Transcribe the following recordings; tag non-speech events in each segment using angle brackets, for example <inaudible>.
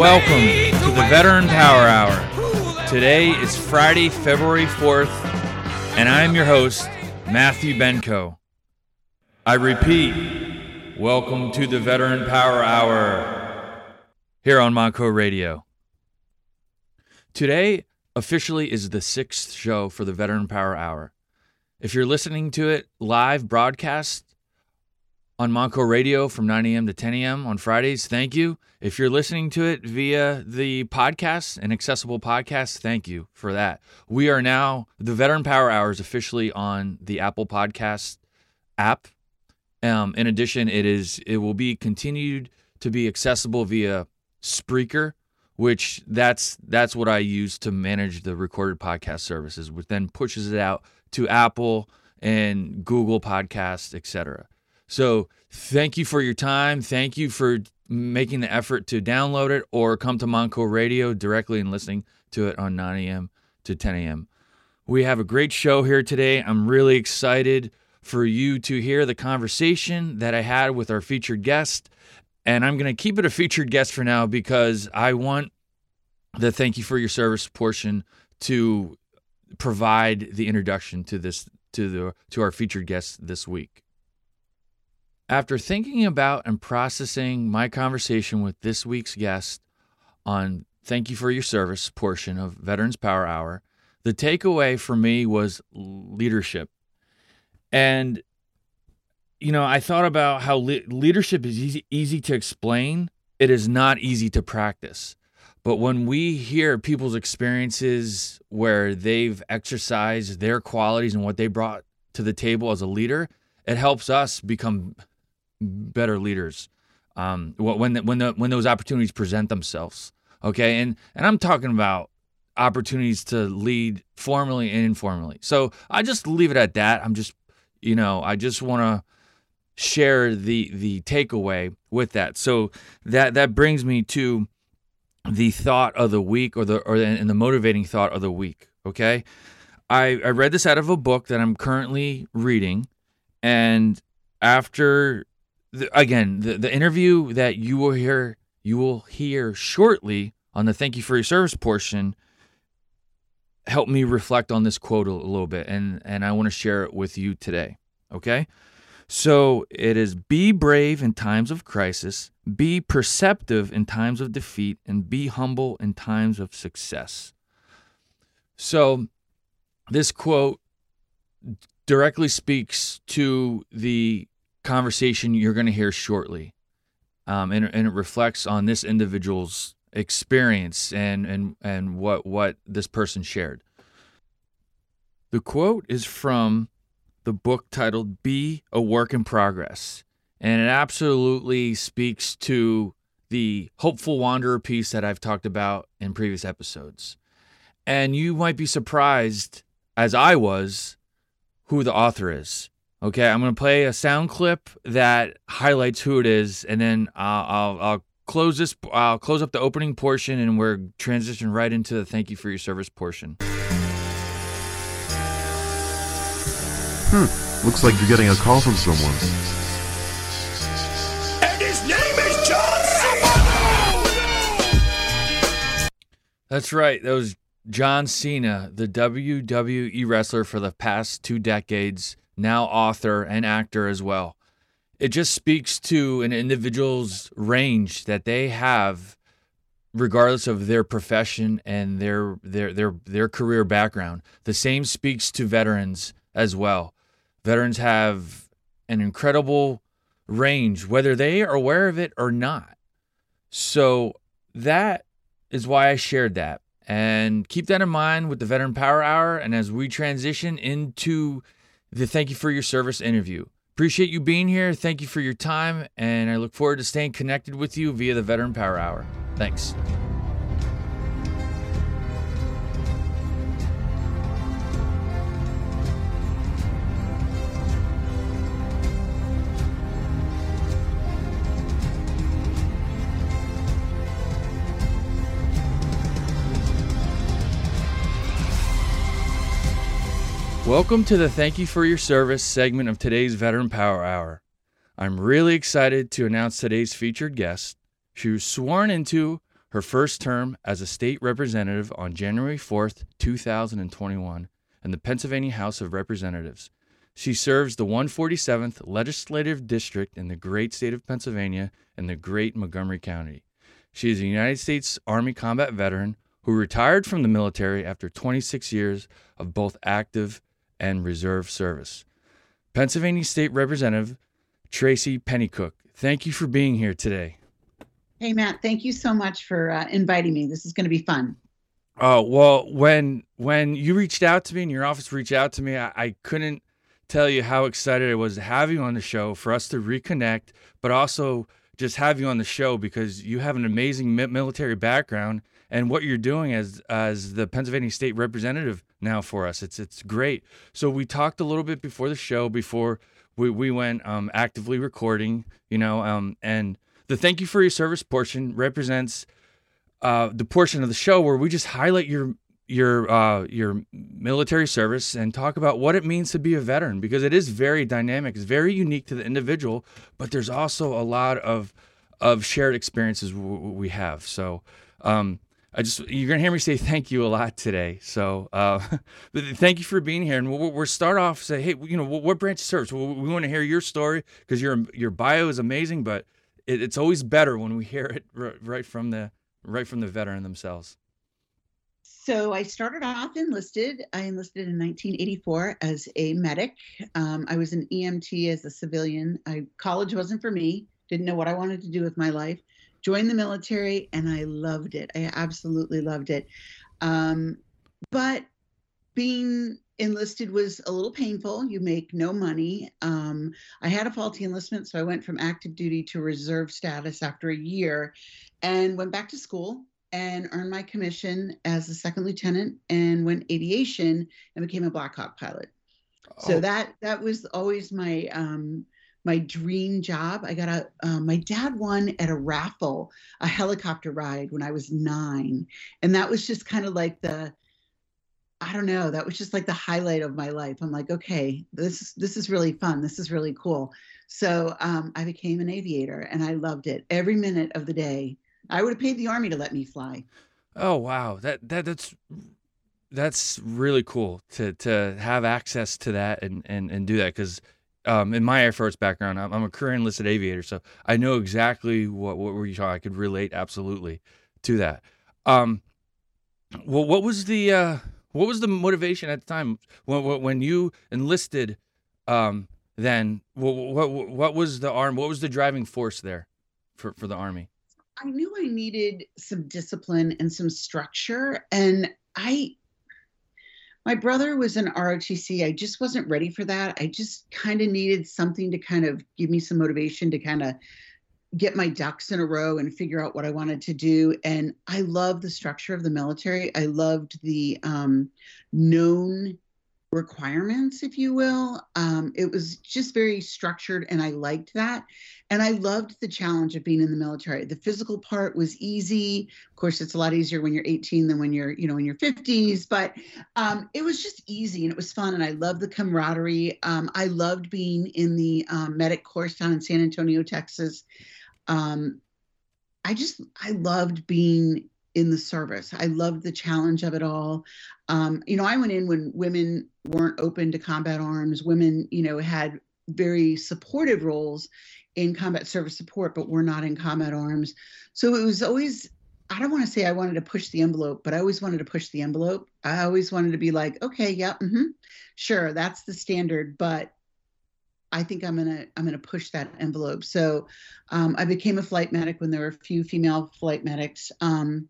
Welcome to the Veteran Power Hour. Today is Friday, February 4th, and I am your host, Matthew Benko. I repeat, welcome to the Veteran Power Hour here on Monco Radio. Today officially is the sixth show for the Veteran Power Hour. If you're listening to it live broadcast on Monco Radio from 9 a.m. to 10 a.m. on Fridays, thank you. If you're listening to it via the podcast, an accessible podcast, thank you for that. We are now, the Veteran Power Hour is officially on the Apple Podcast app. Um, in addition, it is it will be continued to be accessible via Spreaker, which that's that's what I use to manage the recorded podcast services, which then pushes it out to Apple and Google Podcasts, etc. So thank you for your time. Thank you for making the effort to download it or come to Monco Radio directly and listening to it on 9 a.m. to 10 a.m. We have a great show here today. I'm really excited for you to hear the conversation that I had with our featured guest. And I'm going to keep it a featured guest for now because I want the thank you for your service portion to provide the introduction to this to the to our featured guest this week. After thinking about and processing my conversation with this week's guest on thank you for your service portion of Veterans Power Hour, the takeaway for me was leadership. And you know, I thought about how le- leadership is easy easy to explain, it is not easy to practice. But when we hear people's experiences where they've exercised their qualities and what they brought to the table as a leader, it helps us become better leaders um, when the, when the, when those opportunities present themselves. Okay, and and I'm talking about opportunities to lead formally and informally. So I just leave it at that. I'm just you know I just want to share the the takeaway with that. So that that brings me to the thought of the week or the or and the motivating thought of the week. Okay, I I read this out of a book that I'm currently reading, and after the, again, the, the interview that you will hear you will hear shortly on the thank you for your service portion helped me reflect on this quote a, a little bit and and I want to share it with you today. Okay? So it is be brave in times of crisis, be perceptive in times of defeat, and be humble in times of success. So this quote directly speaks to the conversation you're going to hear shortly. Um, and, and it reflects on this individual's experience and, and, and what, what this person shared. The quote is from the book titled Be a Work in Progress. And it absolutely speaks to the hopeful wanderer piece that I've talked about in previous episodes. And you might be surprised, as I was, who the author is. Okay, I'm going to play a sound clip that highlights who it is, and then I'll, I'll, I'll close this. I'll close up the opening portion, and we're transition right into the thank you for your service portion. Hmm. Looks like you're getting a call from someone. And his name is John Cena! That's right. That was John Cena, the WWE wrestler for the past two decades now author and actor as well. It just speaks to an individual's range that they have regardless of their profession and their their their their career background. The same speaks to veterans as well. Veterans have an incredible range whether they are aware of it or not. So that is why I shared that. And keep that in mind with the Veteran Power Hour and as we transition into the thank you for your service interview. Appreciate you being here. Thank you for your time, and I look forward to staying connected with you via the Veteran Power Hour. Thanks. Welcome to the Thank You for Your Service segment of today's Veteran Power Hour. I'm really excited to announce today's featured guest. She was sworn into her first term as a state representative on January 4th, 2021, in the Pennsylvania House of Representatives. She serves the 147th Legislative District in the great state of Pennsylvania and the great Montgomery County. She is a United States Army combat veteran who retired from the military after 26 years of both active and reserve service. Pennsylvania State Representative Tracy Pennycuick, thank you for being here today. Hey, Matt, thank you so much for uh, inviting me. This is going to be fun. Oh well, when when you reached out to me and your office reached out to me, I, I couldn't tell you how excited I was to have you on the show for us to reconnect, but also just have you on the show because you have an amazing military background and what you're doing as as the Pennsylvania State Representative now for us. It's it's great. So we talked a little bit before the show before we we went um, actively recording, you know, um, and the thank you for your service portion represents uh, the portion of the show where we just highlight your your uh, your military service and talk about what it means to be a veteran because it is very dynamic. It's very unique to the individual, but there's also a lot of of shared experiences we have. So. Um, I just you're gonna hear me say thank you a lot today. So uh, <laughs> thank you for being here, and we'll, we'll start off say, hey, you know, what, branch serves? We, we want to hear your story because your your bio is amazing, but it, it's always better when we <laughs> hear it right from the right from the veteran themselves. So I started off enlisted. I enlisted in 1984 as a medic. Um, I was an EMT as a civilian. I, college wasn't for me. Didn't know what I wanted to do with my life joined the military and I loved it. I absolutely loved it. Um, but being enlisted was a little painful. You make no money. Um, I had a faulty enlistment, so I went from active duty to reserve status after a year and went back to school and earned my commission as a second lieutenant and went aviation and became a Black Hawk pilot. Oh. So that that was always my um, my dream job. I got a, uh, my dad won at a raffle a helicopter ride when I was nine. And that was just kind of like the, I don't know, that was just like the highlight of my life. I'm like, okay, this, this is really fun. This is really cool. So um, I became an aviator and I loved it every minute of the day. I would have paid the army to let me fly. Oh, wow. That, that, that's, that's really cool to, to have access to that and, and, and do that. Cause um, in my Air Force background, I'm, I'm, a career enlisted aviator, so I know exactly what what were you talking. I could relate absolutely to that. Um, well, what was the uh, what was the motivation at the time when when you enlisted? Um, then what, what what was the arm? What was the driving force there for for the army? I knew I needed some discipline and some structure, and I my brother was in ROTC. I just wasn't ready for that. I just kind of needed something to kind of give me some motivation to kind of get my ducks in a row and figure out what I wanted to do. And I love the structure of the military. I loved the um, known requirements, if you will. Um, it was just very structured, and I liked that. And I loved the challenge of being in the military. The physical part was easy. Of course, it's a lot easier when you're 18 than when you're, you know, in your 50s. But um, it was just easy and it was fun. And I loved the camaraderie. Um, I loved being in the um, medic course down in San Antonio, Texas. Um, I just I loved being in the service. I loved the challenge of it all. Um, you know, I went in when women weren't open to combat arms. Women, you know, had very supportive roles in combat service support, but were not in combat arms. So it was always, I don't want to say I wanted to push the envelope, but I always wanted to push the envelope. I always wanted to be like, okay, yeah, mm-hmm, sure, that's the standard, but I think I'm gonna I'm gonna push that envelope. So um, I became a flight medic when there were a few female flight medics. Um,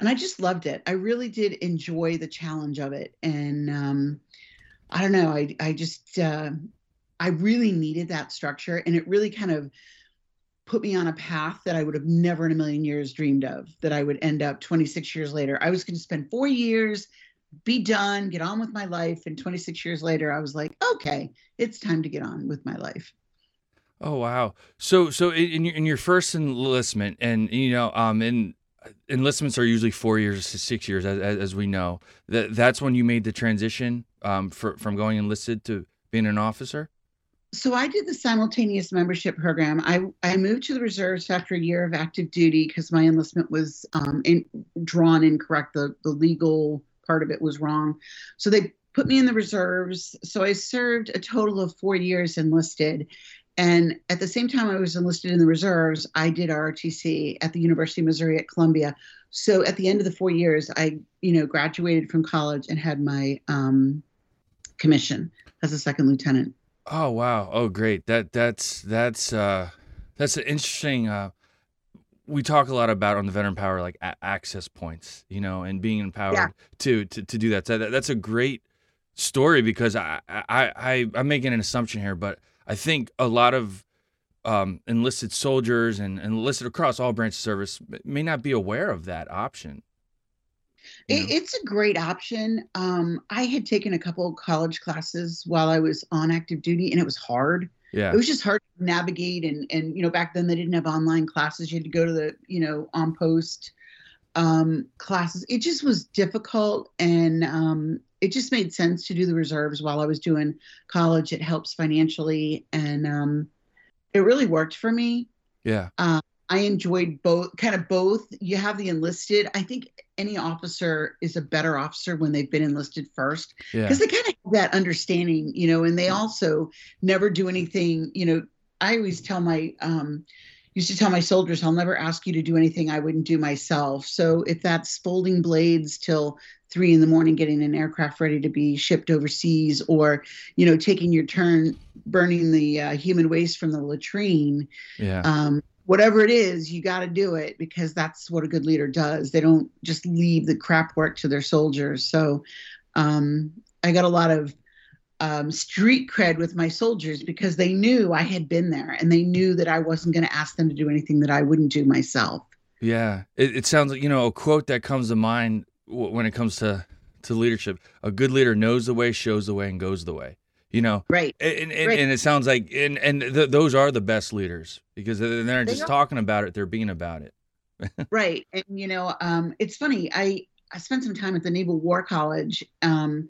and I just loved it. I really did enjoy the challenge of it, and um, I don't know. I I just uh, I really needed that structure, and it really kind of put me on a path that I would have never in a million years dreamed of. That I would end up 26 years later. I was going to spend four years, be done, get on with my life, and 26 years later, I was like, okay, it's time to get on with my life. Oh wow! So so in your in your first enlistment, and you know, um, in enlistments are usually four years to six years, as, as we know. That that's when you made the transition um, for, from going enlisted to being an officer. so I did the simultaneous membership program. I, I moved to the reserves after a year of active duty because my enlistment was um, in, drawn incorrect. The, the legal part of it was wrong. So they put me in the reserves. So I served a total of four years enlisted. And at the same time I was enlisted in the reserves, I did ROTC at the University of Missouri at Columbia. So at the end of the four years, I, you know, graduated from college and had my um, commission as a second lieutenant. Oh wow. Oh great. That that's that's uh that's an interesting uh we talk a lot about on the veteran power like a- access points, you know, and being empowered Yeah. to, to to do that. So that. That's a great story because I I I I'm making an assumption here, but I think a lot of um, enlisted soldiers and, and enlisted across all branches of service may not be aware of that option. It, it's a great option. Um, I had taken a couple of college classes while I was on active duty, and it was hard. yeah. It was just hard to navigate, and and you know back then they didn't have online classes. You had to go to the you know on post um, classes. It just was difficult, and um, it just made sense to do the reserves while I was doing college. It helps financially, and um, it really worked for me. yeah. I enjoyed both, kind of both. You have the enlisted. I think any officer is a better officer when they've been enlisted first Yeah. because they kind of have that understanding, you know, and they also never do anything, you know. I always tell my, um, used to tell my soldiers, I'll never ask you to do anything I wouldn't do myself. So if that's folding blades till three in the morning, getting an aircraft ready to be shipped overseas, or, you know, taking your turn burning the uh, human waste from the latrine, Yeah. um, whatever it is, you got to do it because that's what a good leader does. They don't just leave the crap work to their soldiers. So um, I got a lot of um, street cred with my soldiers because they knew I had been there and they knew that I wasn't going to ask them to do anything that I wouldn't do myself. Yeah, it, it sounds like you know a quote that comes to mind w- when it comes to to leadership. A good leader knows the way, shows the way, and goes the way. You know, Right. and and, Right. and it sounds like and and th- those are the best leaders because they're they're They just are. talking about it; they're being about it. <laughs> right and you know um, it's funny i i spent some time at the naval war college um,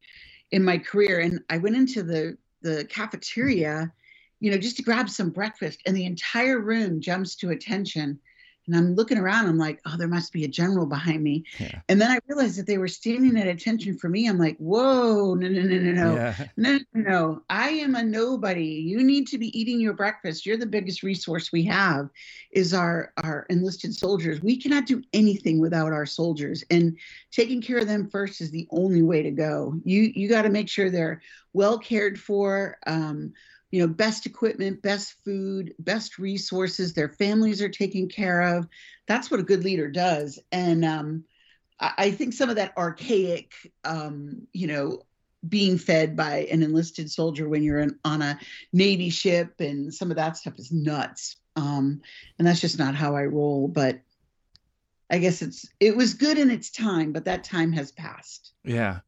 in my career and i went into the the cafeteria you know just to grab some breakfast and the entire room jumps to attention and i'm looking around i'm like oh there must be a general behind me Yeah. and then i realized that they were standing at attention for me i'm like whoa no no no no no Yeah, no, no, no. I am a nobody. You need to be eating your breakfast. You're the biggest resource we have is our our enlisted soldiers. We cannot do anything without our soldiers and taking care of them first is the only way to go. You you got to make sure they're well cared for. Um, you know, best equipment, best food, best resources. Their families are taken care of. That's what a good leader does. And um, I, I think some of that archaic, um, you know, being fed by an enlisted soldier when you're in, on a navy ship and some of that stuff is nuts um, and that's just not how i roll but i guess it's it was good in its time but that time has passed yeah.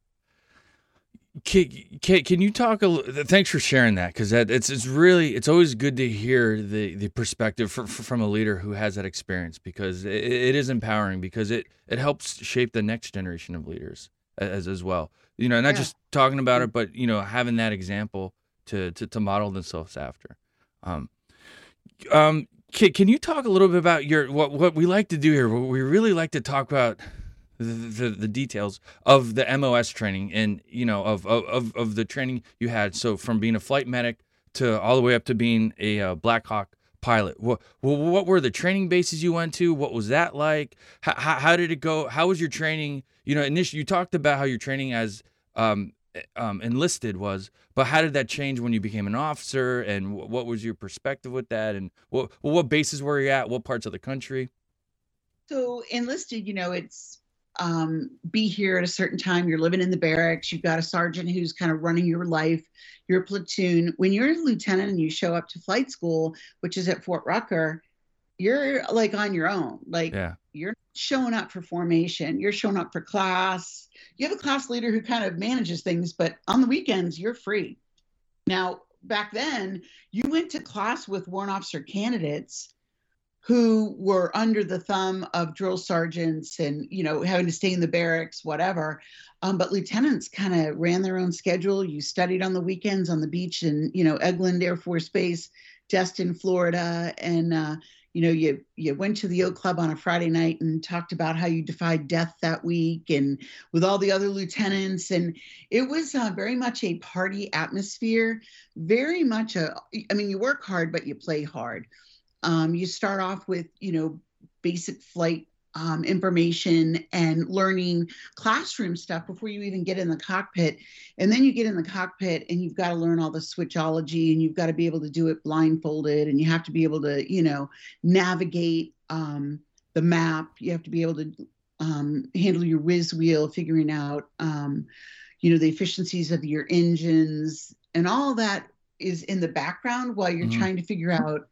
Kate, Kate, can you talk a little? Thanks for sharing that because that it's it's really it's always good to hear the the perspective fr- fr- from a leader who has that experience because it, it is empowering because it it helps shape the next generation of leaders as as well. You know, not Yeah. just talking about it, but you know, having that example to to, to model themselves after. Um, um, Kate, can you talk a little bit about your what what we like to do here? What we really like to talk about the, the, details of the MOS training and you know of, of of the training you had. So from being a flight medic to all the way up to being a uh, Black Hawk pilot. What what were the training bases you went to? What was that like? How, how, did it go? How was your training? You know, initially you talked about how your training as um, um, enlisted was, but how did that change when you became an officer? And wh- what was your perspective with that? And what what bases were you at? What parts of the country? so enlisted you know it's um, be here at a certain time. You're living in the barracks. You've got a sergeant who's kind of running your life your platoon. When you're a lieutenant and you show up to flight school which is at fort rucker you're like on your own. Like Yeah, you're showing up for formation. You're showing up for class. You have a class leader who kind of manages things but on the weekends you're free. Now back then you went to class with warrant officer candidates who were under the thumb of drill sergeants and you know having to stay in the barracks whatever. Um, but lieutenants kind of ran their own schedule. You studied on the weekends on the beach in you know eglin air force base destin florida. And uh, you know you you went to the O club on a friday night and talked about how you defied death that week and with all the other lieutenants. And it was uh, very much a party atmosphere very much a i mean you work hard but you play hard um, you start off with you know basic flight um, information and learning classroom stuff before you even get in the cockpit. And then you get in the cockpit and you've got to learn all the switchology and you've got to be able to do it blindfolded and you have to be able to, you know, navigate um, the map. You have to be able to um, handle your whiz wheel, figuring out, um, you know, the efficiencies of your engines and all that is in the background while you're mm-hmm. trying to figure out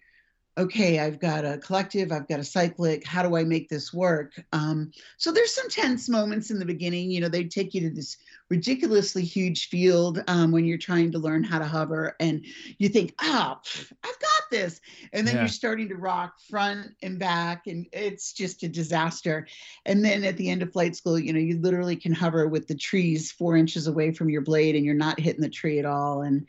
okay, I've got a collective, I've got a cyclic, how do I make this work? Um, so there's some tense moments in the beginning. You know, they take you to this ridiculously huge field um, when you're trying to learn how to hover, and you think, oh, I've got this. And then yeah. you're starting to rock front and back, and it's just a disaster. And then at the end of flight school, you know, you literally can hover with the trees four inches away from your blade, and you're not hitting the tree at all. And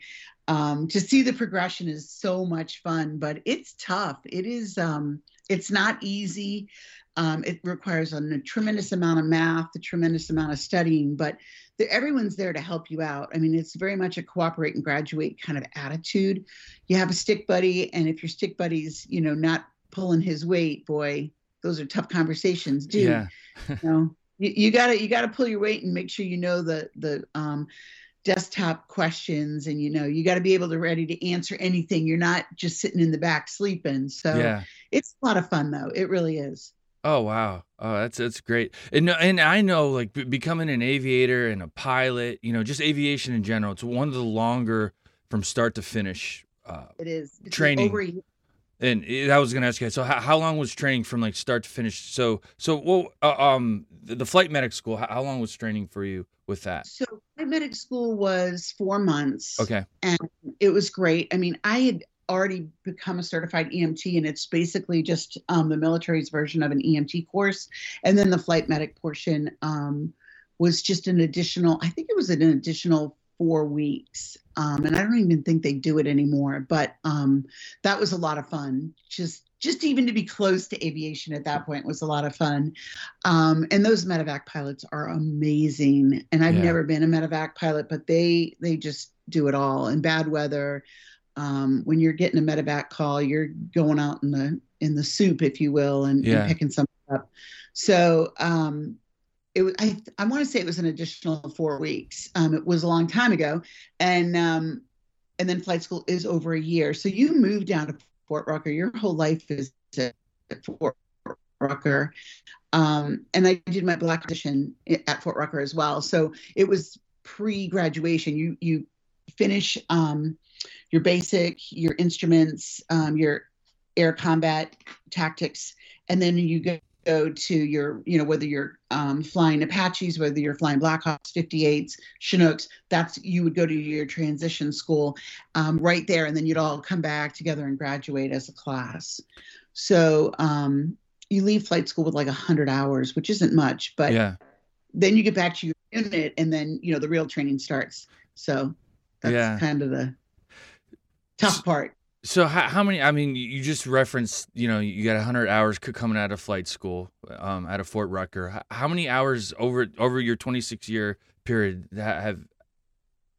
um, to see the progression is so much fun, but it's tough. It is, um, it's not easy. Um, it requires a, tremendous amount of math, a tremendous amount of studying, but the, everyone's there to help you out. I mean, it's very much a cooperate and graduate kind of attitude. You have a stick buddy, and if your stick buddy's, you know, not pulling his weight, boy, those are tough conversations, dude. Yeah. you know, you, you gotta you gotta pull your weight and make sure you know the the um desktop questions and you know you got to be able to ready to answer anything. You're not just sitting in the back sleeping. So yeah. it's a lot of fun though. It really is. Oh wow. Oh that's that's great. And and i know like becoming an aviator and a pilot you know just aviation in general it's one of the longer from start to finish uh it is. It's training and I was going to ask you, so how, how, long was training from like start to finish? So, so well, uh, um, the, the, flight medic school, how, how, long was training for you with that? So, flight medic school was four months. Okay. And it was great. I mean, I had already become a certified EMT, and it's basically just um, the military's version of an EMT course. And then the flight medic portion um, was just an additional, I think it was an additional four weeks. Um, and I don't even think they do it anymore. But um, that was a lot of fun. Just just even to be close to aviation at that point was a lot of fun. Um, and those medevac pilots are amazing. And I've yeah. never been a medevac pilot, but they they just do it all. In bad weather, um, when you're getting a medevac call, you're going out in the in the soup, if you will, and, yeah. and picking something up. So um, it I, I want to say it was an additional four weeks. Um, it was a long time ago, and um, and then flight school is over a year. So you moved down to Fort Rucker. Your whole life is at Fort Rucker, um, and I did my black audition at Fort Rucker as well. So it was pre-graduation. You you finish um, your basic, your instruments, um, your air combat tactics, and then you go go to your, you know, whether you're um, flying Apaches, whether you're flying Blackhawks, 58s, Chinooks, that's you would go to your transition school um, right there, and then you'd all come back together and graduate as a class. So um, you leave flight school with like 100 hours, which isn't much, but yeah. then you get back to your unit, and then you know the real training starts. So that's yeah. kind of the tough part. So how, how many? I mean, you just referenced, you know, you got hundred hours coming out of flight school, um, out of Fort Rucker. How many hours over over your twenty six year period have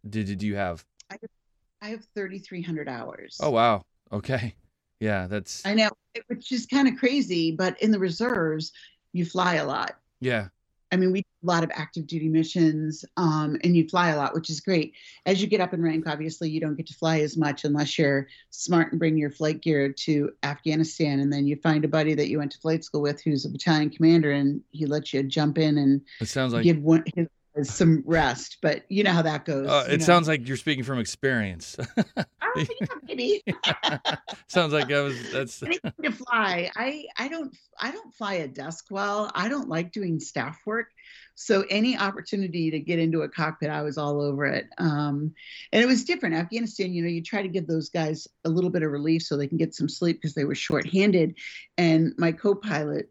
did did you have? I have, I have thirty three hundred hours. Oh wow. Okay. Yeah, that's. I know, which is kind of crazy, but in the reserves, you fly a lot. Yeah. I mean, we do a lot of active duty missions, um, and you fly a lot, which is great. As you get up in rank, obviously, you don't get to fly as much unless you're smart and bring your flight gear to Afghanistan, and then you find a buddy that you went to flight school with who's a battalion commander, and he lets you jump in and it sounds like give one his some rest, but you know how that goes. Uh, it know. sounds like you're speaking from experience. <laughs> Oh, yeah, maybe. <laughs> sounds like I was. That's anything to fly. I I don't I don't fly a desk well. I don't like doing staff work. So any opportunity to get into a cockpit, I was all over it. Um, and it was different. Afghanistan, you know, you try to give those guys a little bit of relief so they can get some sleep because they were shorthanded. And my co-pilot,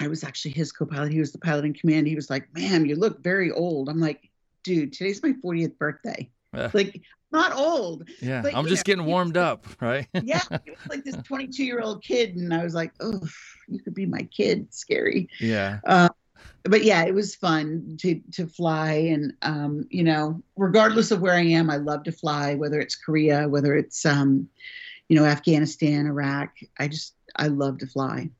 I was actually his co-pilot. He was the pilot in command. He was like, "Ma'am, you look very old." I'm like, "Dude, today's my 40th birthday. Yeah. Like, not old." yeah. but, I'm just know, getting warmed up, <laughs> right? <laughs> yeah, he was like this 22 year old kid, and I was like, oh, you could be my kid. Scary. yeah. But yeah, it was fun to to fly, and um, you know, regardless of where I am, I love to fly. Whether it's Korea, whether it's um, you know, Afghanistan, Iraq, I just I love to fly.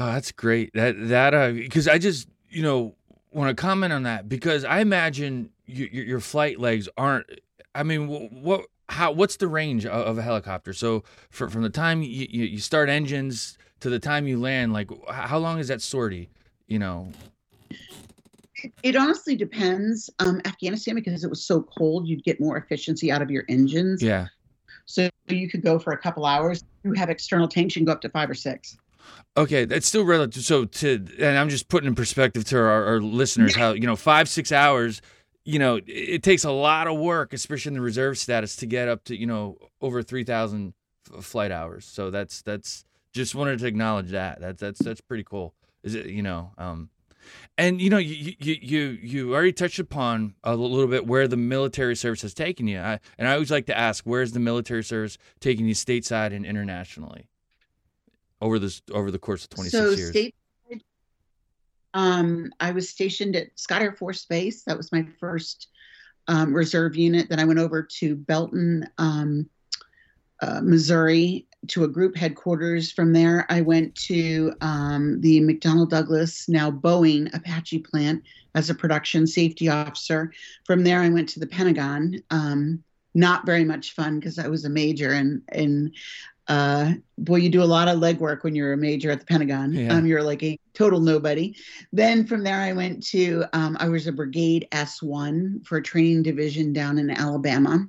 Oh, that's great. That that uh, because I just you know want to comment on that because I imagine you, your your flight legs aren't. I mean, what how what's the range of, a helicopter? So for, from the time you, you you start engines to the time you land, like how long is that sortie? You know. It honestly depends. Um, Afghanistan, because it was so cold, you'd get more efficiency out of your engines. Yeah. So you could go for a couple hours. You have external tanks, you can go up to five or six. Okay, that's still relative. So to and I'm just putting in perspective to our, our listeners how you know five six hours. You know, it, it takes a lot of work, especially in the reserve status, to get up to you know over three thousand flight hours. So that's that's just wanted to acknowledge that. That's that's that's pretty cool. Is it you know? Um, and you know you you you you already touched upon a little bit where the military service has taken you. I, and I always like to ask, where's the military service taking you stateside and internationally? Over this over the course of 26 so years. state um i was stationed at scott air force base. That was my first um, reserve unit. Then i went over to belton um, uh, missouri to a group headquarters. From there i went to um, the mcdonnell douglas now boeing apache plant as a production safety officer. From there i went to the pentagon. Um, not very much fun because i was a major and and uh, boy, you do a lot of legwork when you're a major at the Pentagon. Yeah. Um, you're like a total nobody. Then from there, I went to, um, I was a Brigade S1 for a training division down in Alabama.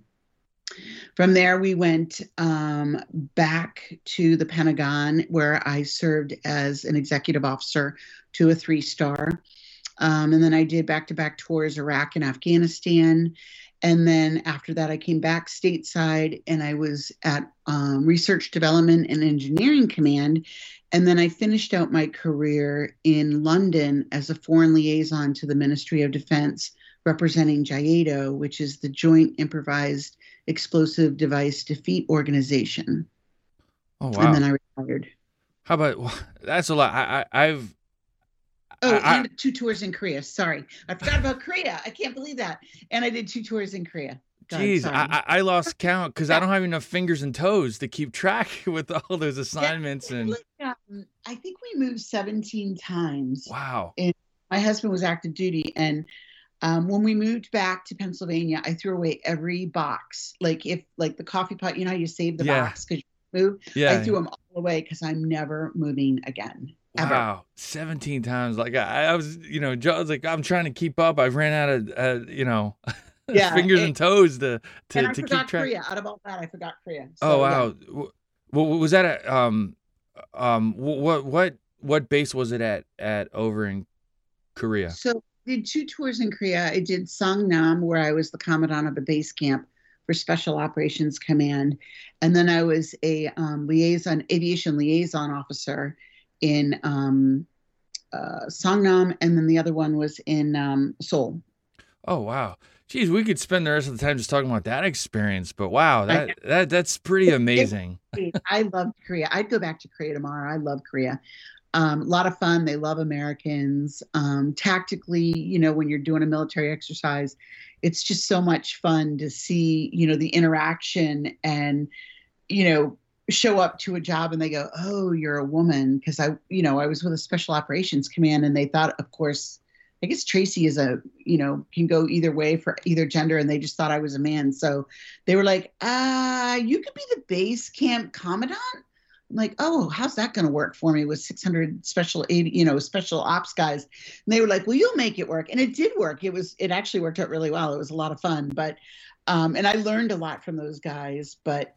From there, we went um, back to the Pentagon, where I served as an executive officer to a three star. Um, and then I did back to back tours Iraq and Afghanistan. And then after that, I came back stateside and I was at um, Research Development and Engineering Command. And then I finished out my career in London as a foreign liaison to the Ministry of Defense, representing JIEDDO, which is the Joint Improvised Explosive Device Defeat Organization. Oh wow! And then I retired. How about <laughs> that's a lot. I, I I've Oh, I- and two tours in Korea. Sorry, I forgot about Korea. I can't believe that. And I did two tours in Korea. God, Jeez. I, I lost count because I don't have enough fingers and toes to keep track <laughs> with all those assignments and Like, um, I think we moved 17 times. wow. My husband was active duty, and um, when we moved back to Pennsylvania, I threw away every box. Like if like the coffee pot, you know how you save the Yeah. box because you move. Yeah. I threw them all away because I'm never moving again. Ever. Wow, seventeen times. Like I, I was, you know, Joe was like, I'm trying to keep up. I've ran out of, uh, you know, <laughs> Yeah, fingers it- and toes to to, and I to keep track. Korea. Out of all that, I forgot Korea. Oh So, yeah. wow, w- was that a um um what what what base was it at at over in Korea? So I did two tours in Korea. I did Songnam, where I was the commandant of a base camp for Special Operations Command, and then I was a um, liaison, aviation liaison officer in um, uh, Songnam, and then the other one was in um, Seoul. Oh wow. Geez, we could spend the rest of the time just talking about that experience, but wow, that that that's pretty amazing. I loved Korea. I'd go back to Korea tomorrow. I love Korea. Um, a lot of fun. They love Americans. Um, tactically, you know, when you're doing a military exercise, it's just so much fun to see, you know, the interaction and, you know, show up to a job and they go, "Oh, you're a woman," because I, you know, I was with a special operations command and they thought, of course, I guess Tracy is a, you know, can go either way for either gender, and they just thought I was a man. So they were like, "Ah, you could be the base camp commandant." I'm like, oh, how's that going to work for me with 600 special you know, special ops guys? And they were like, well, you'll make it work. And it did work. It was, it actually worked out really well. It was a lot of fun. But, um, and I learned a lot from those guys, but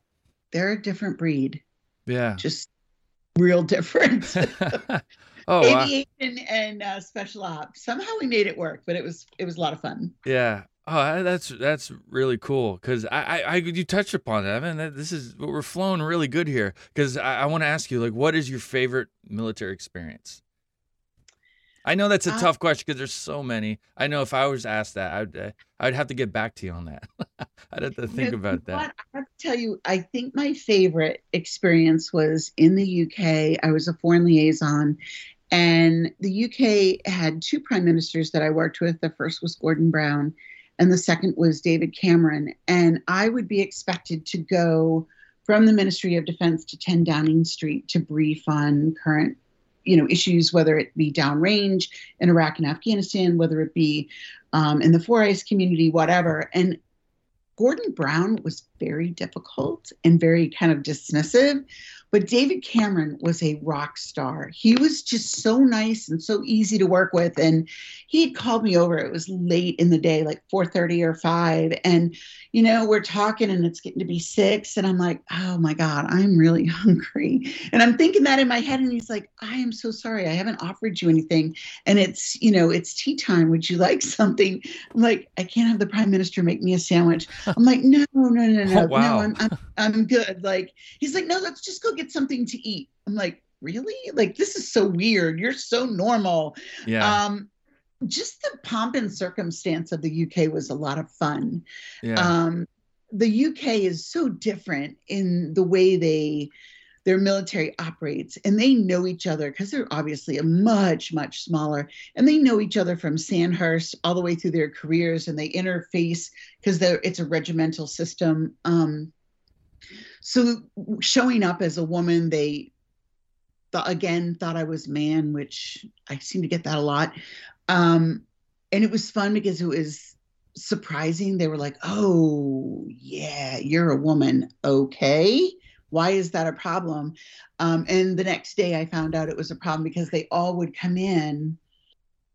they're a different breed. Yeah. Just real different. <laughs> oh, wow. Aviation and uh, special ops. Somehow we made it work, but it was, it was a lot of fun. yeah. Oh, that's that's really cool because I, I, I you touched upon that. Man, that, this is we're flowing really good here. Because I, I want to ask you, like, what is your favorite military experience? I know that's a Uh, tough question because there's so many. I know if I was asked that, I'd uh, I'd have to get back to you on that. <laughs> I'd have to think about that. what? I have to tell you, I think my favorite experience was in the UK. I was a foreign liaison, and the UK had two prime ministers that I worked with. The first was Gordon Brown, and the second was David Cameron. And I would be expected to go from the Ministry of Defense to 10 Downing Street to brief on current you know issues whether it be downrange in iraq and afghanistan whether it be um, in the four eyes community whatever. And Gordon Brown was very difficult and very kind of dismissive, but David Cameron was a rock star. He was just so nice and so easy to work with. And he had called me over. It was late in the day, like 4:30 or 5. And, you know, we're talking and it's getting to be six. And I'm like, oh my God, I'm really <laughs> hungry. And I'm thinking that in my head. And he's like, I am so sorry. I haven't offered you anything. And it's, you know, it's tea time. Would you like <laughs> something? I'm like, I can't have the prime minister make me a sandwich. I'm like, no, no, no, no, Oh, <laughs> wow. no, I'm, I'm, I'm good. Like, he's like, no, let's just go get something to eat. I'm like, really? Like, this is so weird. You're so normal. Yeah. Um, just the pomp and circumstance of the UK was a lot of fun. yeah. Um, the UK is so different in the way they their military operates and they know each other because they're obviously a much much smaller and they know each other from sandhurst all the way through their careers and they interface because they're it's a regimental system um, so showing up as a woman they again thought i was man which i seem to get that a lot. Um, and it was fun because it was surprising. They were like oh yeah you're a woman. Okay. Why is that a problem? Um, and the next day i found out it was a problem because they all would come in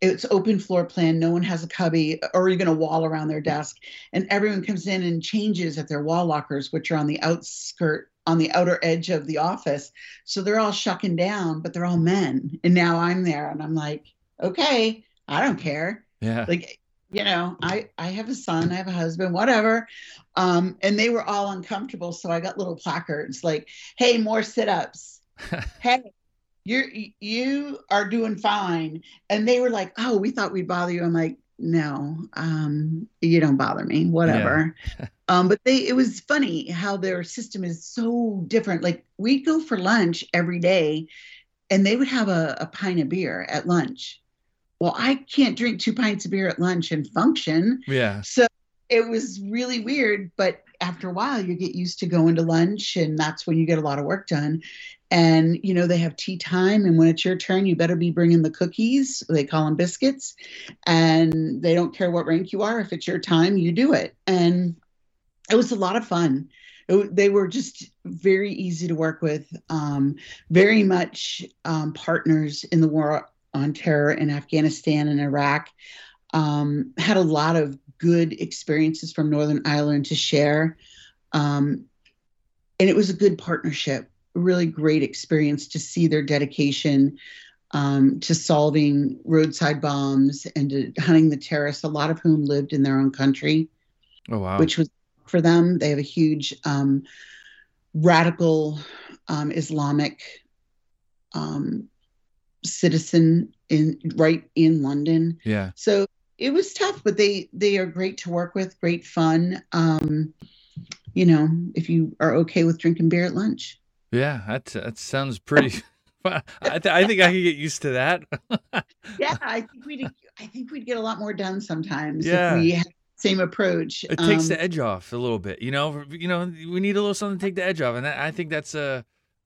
it's open floor plan. No one has a cubby or even a wall around their desk. And everyone comes in and changes at their wall lockers which are on the outskirt on the outer edge of the office. So they're all shucking down but they're all men. And now i'm there and i'm like okay i don't care. Yeah. like you know i i have a son i have a husband whatever. Um and they were all uncomfortable so i got little placards like hey more sit-ups. <laughs> Hey you're you are doing fine. And they were like oh we thought we'd bother you. I'm like no um you don't bother me whatever. <laughs> <laughs> Um but they it was funny how their system is so different. Like we'd go for lunch every day and they would have a, a pint of beer at lunch. Well i can't drink two pints of beer at lunch and function. Yeah. so it was really weird, but after a while, you get used to going to lunch, and that's when you get a lot of work done. And you know they have tea time, and when it's your turn, you better be bringing the cookies. They call them biscuits, and they don't care what rank you are. If it's your time, you do it. And it was a lot of fun. It, they were just very easy to work with, um, very much um, partners in the war on terror in Afghanistan and Iraq. Um, had a lot of good experiences from Northern Ireland to share. Um, and it was a good partnership, a really great experience to see their dedication um, to solving roadside bombs and to hunting the terrorists, a lot of whom lived in their own country, Oh wow. which was for them. They have a huge um, radical um, Islamic um, citizen in right in London. yeah. So it was tough, but they they are great to work with, great fun. Um, you know, if you are okay with drinking beer at lunch. Yeah. That that sounds pretty. <laughs> I, th- I think I could get used to that. <laughs> Yeah, I think we'd I think we'd get a lot more done sometimes Yeah. if we had the same approach. It takes Um, the edge off a little bit, you know. You know, we need a little something to take the edge off, and I I think that's a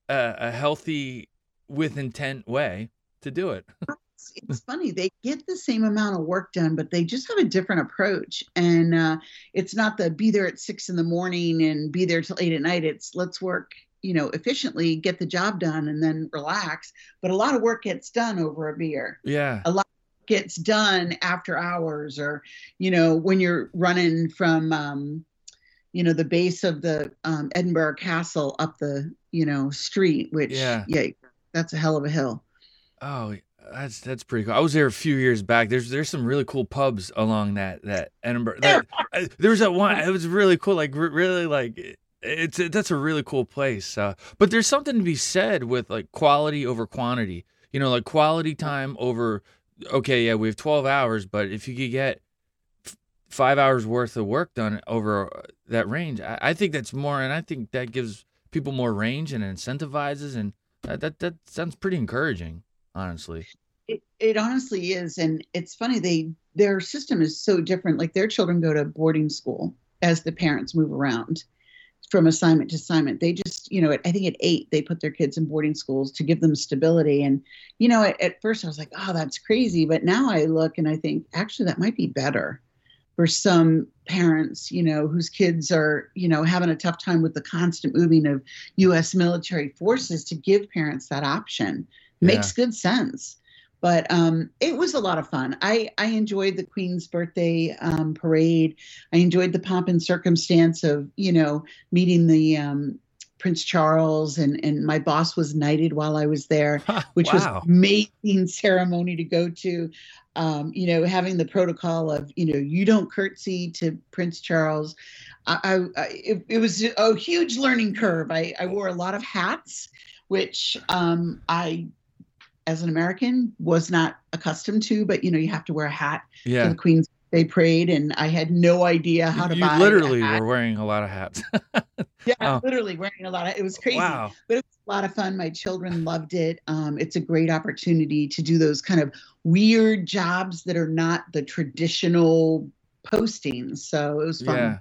a, a healthy, with intent way to do it. It's, it's funny they get the same amount of work done but they just have a different approach and uh, it's not the be there at six in the morning and be there till eight at night it's let's work you know, efficiently get the job done and then relax. But a lot of work gets done over a beer. Yeah. A lot gets done after hours or, you know, when you're running from, um, you know, the base of the um, Edinburgh Castle up the, you know, street, which, Yeah. yeah, that's a hell of a hill. Oh, that's that's pretty cool. I was there a few years back. There's there's some really cool pubs along that that Edinburgh. That, uh, there was that one. It was really cool. Like really like it- it's that's a really cool place. Uh, but there's something to be said with like quality over quantity. You know, like quality time over. Okay, yeah, we have 12 hours, but if you could get f- five hours worth of work done over uh, that range, I, I think that's more, and I think that gives people more range and incentivizes, and that that, that sounds pretty encouraging, honestly. It, it honestly is, and it's funny. They their system is so different. Like their children go to boarding school as the parents move around from assignment to assignment. They just, you know, I think at eight they put their kids in boarding schools to give them stability. And you know, at, at first I was like, oh, that's crazy, but now I look and I think actually that might be better for some parents, you know, whose kids are, you know, having a tough time with the constant moving of U.S. military forces to give parents that option makes good sense. But um, it was a lot of fun. I, I enjoyed the Queen's birthday um, parade. I enjoyed the pomp and circumstance of, you know, meeting the um, Prince Charles, and, and my boss was knighted while I was there, <laughs> which was Wow. amazing ceremony to go to. Um, you know, having the protocol of, you know, you don't curtsy to Prince Charles. I, I, I it, it was a huge learning curve. I, I wore a lot of hats, which um, I, as an American, was not accustomed to. But you know, you have to wear a hat for Yeah. the Queen's Day parade, and I had no idea how to you buy. literally were wearing a lot of hats. <laughs> Yeah, Oh. literally wearing a lot of. It was crazy wow. but it was a lot of fun. My children loved it. Um, it's a great opportunity to do those kind of weird jobs that are not the traditional postings. So it was fun. Yeah.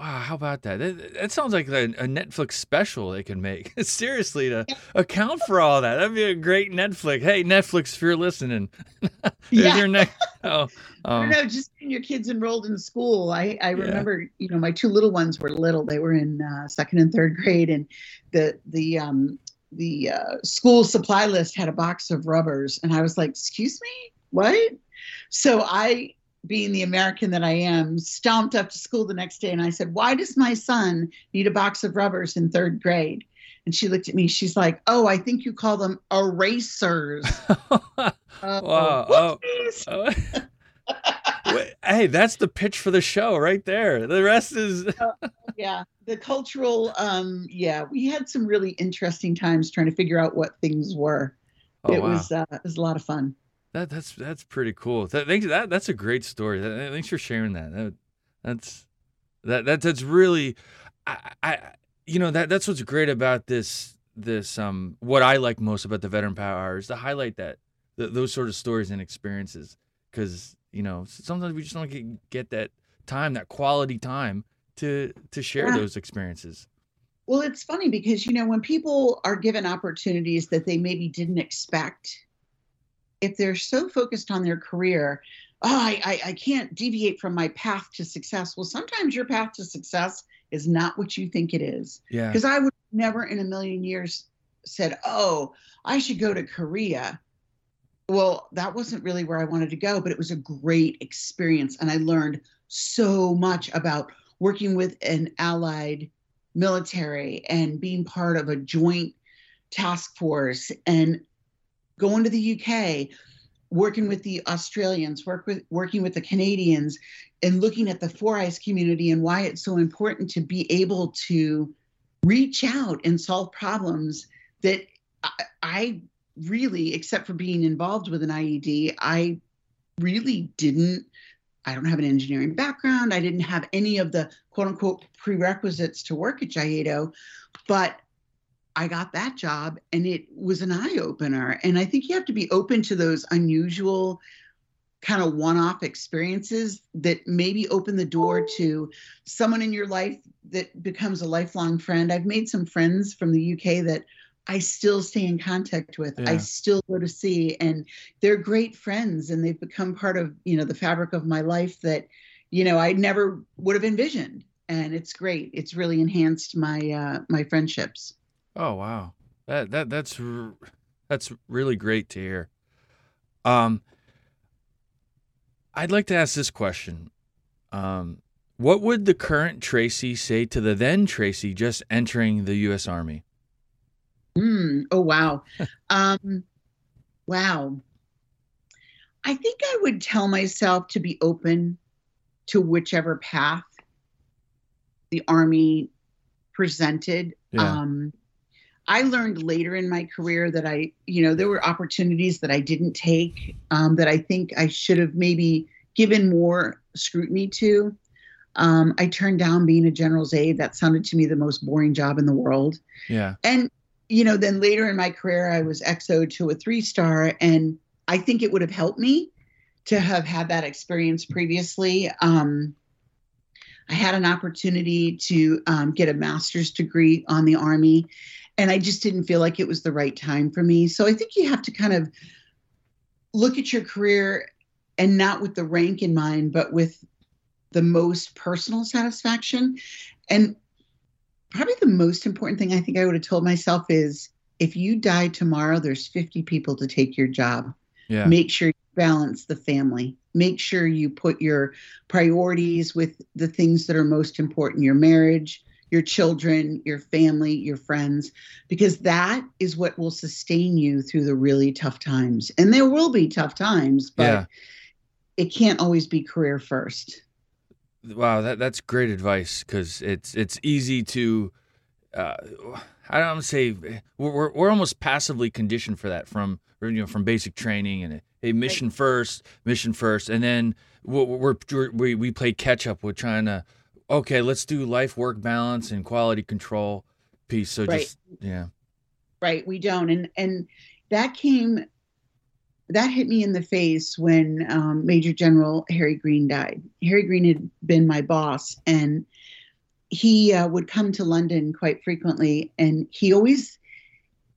Wow, how about that? That, that sounds like a, a Netflix special they could make. <laughs> Seriously, to account for all that, that'd be a great Netflix. Hey, Netflix, if you're listening, <laughs> Yeah. your next. <laughs> Oh, um, don't just getting your kids enrolled in school. I, I Yeah. remember, you know, my two little ones were little. They were in uh, second and third grade, and the the um, the uh, school supply list had a box of rubbers, and I was like, "Excuse me, what?" So I, being the American that I am, stomped up to school the next day, and I said, "Why does my son need a box of rubbers in third grade?" And she looked at me. She's like, "Oh, I think you call them erasers." Oh, <laughs> Wow, oh. oh. <laughs> Hey, that's the pitch for the show right there. The rest is <laughs> yeah the cultural um yeah we had some really interesting times trying to figure out what things were oh it wow. was uh, it was a lot of fun That that's that's pretty cool. That, thanks, that that's a great story. That, thanks for sharing that. that. That's that that that's really, I, I you know that that's what's great about this this um what I like most about the veteran power hour is to highlight that th- those sort of stories and experiences because you know sometimes we just don't get, get that time that quality time to to share Yeah. those experiences. well it's funny because you know when people are given opportunities that they maybe didn't expect if they're so focused on their career oh I, I i can't deviate from my path to success well sometimes your path to success is not what you think it is Yeah. because I would never in a million years said, "Oh, I should go to Korea." Well, that wasn't really where I wanted to go, but it was a great experience, and I learned so much about working with an allied military and being part of a joint task force and going to the UK, working with the Australians, work with working with the Canadians, and looking at the Four Eyes community and why it's so important to be able to reach out and solve problems that I, I really, except for being involved with an IED, I really didn't. I don't have an engineering background. I didn't have any of the quote unquote prerequisites to work at JIEDDO, but I got that job and it was an eye opener. And I think you have to be open to those unusual kind of one off experiences that maybe open the door to someone in your life that becomes a lifelong friend. I've made some friends from the UK that I still stay in contact with. I still go to see and they're great friends and they've become part of, you know, the fabric of my life that, you know, I never would have envisioned. And it's great. It's really enhanced my uh my friendships. Oh wow, that that that's r- that's really great to hear. Um, I'd like to ask this question. Um, what would the current Tracy say to the then Tracy just entering the U.S. Army? Mm, oh wow. <laughs> um, wow. I think I would tell myself to be open to whichever path the army presented. Yeah. Um, I learned later in my career that I, you know, there were opportunities that I didn't take um, that I think I should have maybe given more scrutiny to. Um, I turned down being a general's aide. That sounded to me the most boring job in the world. Yeah, And, you know, then later in my career, I was XO to a three star. And I think it would have helped me to have had that experience previously. Um, I had an opportunity to um, get a master's degree on the Army, and I just didn't feel like it was the right time for me. So I think you have to kind of look at your career and not with the rank in mind, but with the most personal satisfaction. And probably the most important thing I think I would have told myself is if you die tomorrow, there's 50 people to take your job yeah, make sure you balance the family make sure you put your priorities with the things that are most important your marriage your children your family your friends because that is what will sustain you through the really tough times. And there will be tough times but Yeah. it can't always be career first. Wow, that that's great advice because it's it's easy to, uh, I don't want to say we're, we're we're almost passively conditioned for that from you know from basic training and hey mission first, mission first, and then we're, we're we we play catch up. With trying to okay let's do life work balance and quality control piece. So Right. just yeah right we don't and and that came that hit me in the face when um, major general harry Greene died harry Greene had been my boss and he uh, would come to london quite frequently and he always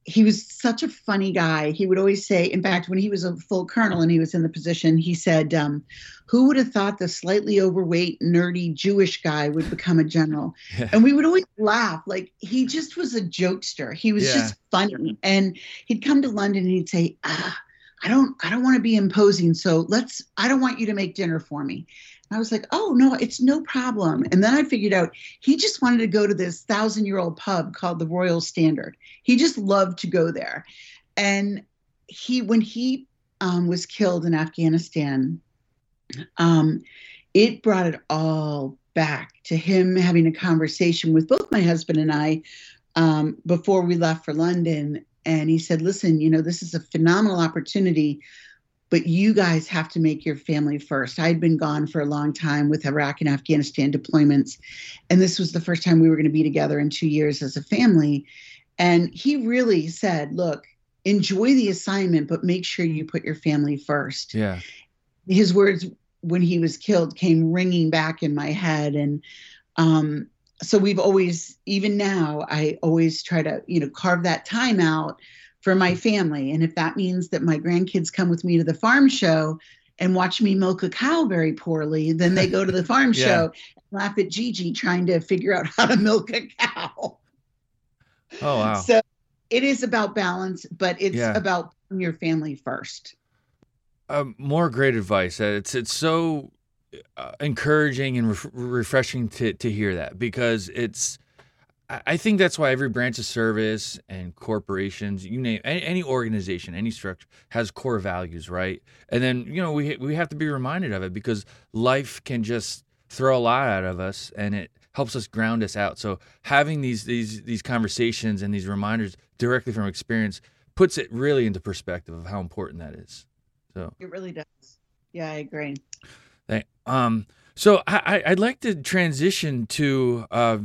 he was such a funny guy. He would always say in fact when he was a full colonel and he was in the position he said um, who would have thought the slightly overweight nerdy jewish guy would become a general? <laughs> And we would always laugh. Like he just was a jokester. He was Yeah. just funny. And he'd come to london and he'd say ah, i don't i don't want to be imposing so let's i don't want you to make dinner for me i was like oh no it's no problem. And then i figured out he just wanted to go to this thousand year old pub called the royal standard. He just loved to go there. And he when he um, was killed in afghanistan um, it brought it all back to him having a conversation with both my husband and I um, before we left for London. And he said, Listen, you know, this is a phenomenal opportunity, but you guys have to make your family first. I'd been gone for a long time with Iraq and Afghanistan deployments. And this was the first time we were going to be together in two years as a family. And he really said, Look, enjoy the assignment, but make sure you put your family first yeah his words when he was killed came ringing back in my head and um so we've always even now i always try to you know carve that time out for my family and if that means that my grandkids come with me to the farm show and watch me milk a cow very poorly then they go to the <laughs> farm Yeah. show and laugh at gigi trying to figure out how to milk a cow oh wow <laughs> so it is about balance but it's Yeah. about your family first um, more great advice. Uh, It's it's so uh, encouraging and ref- refreshing to to hear that because it's. I think that's why every branch of service and corporations, you name any, any organization, any structure has core values, right? And then you know we we have to be reminded of it because life can just throw a lot out of us, and it helps us ground us out. So having these these these conversations and these reminders directly from experience puts it really into perspective of how important that is. So. it really does yeah i agree Thank- Um, so I- I'd like to transition to, uh,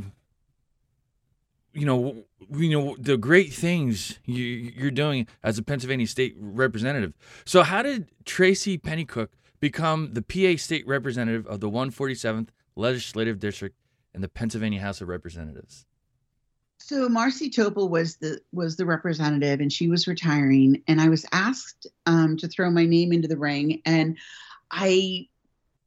you know, you know the great things you, you're doing as a Pennsylvania state representative. So how did Tracy Pennycuick become the PA state representative of the 147th legislative district in the Pennsylvania House of Representatives? So Marcy Toepel was the was the representative, and she was retiring. And I was asked um, to throw my name into the ring, and I